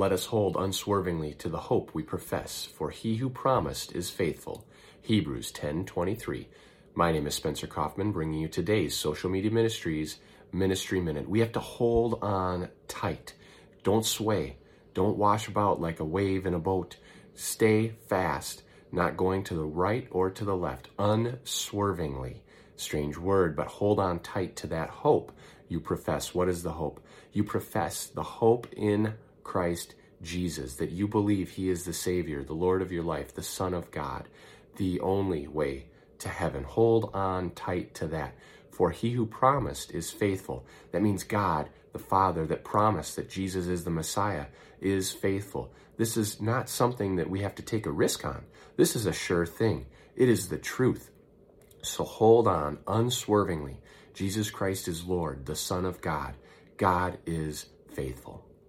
Let us hold unswervingly to the hope we profess, for he who promised is faithful. Hebrews 10:23. My name is Spencer Coffman, bringing you today's Social Media Ministries Ministry Minute. We have to hold on tight. Don't sway. Don't wash about like a wave in a boat. Stay fast, not going to the right or to the left, unswervingly. Strange word, but hold on tight to that hope you profess. What is the hope? You profess the hope in Christ Jesus, that you believe he is the Savior, the Lord of your life, the Son of God, the only way to heaven. Hold on tight to that. For he who promised is faithful. That means God, the Father that promised that Jesus is the Messiah, is faithful. This is not something that we have to take a risk on. This is a sure thing. It is the truth. So hold on unswervingly. Jesus Christ is Lord, the Son of God. God is faithful.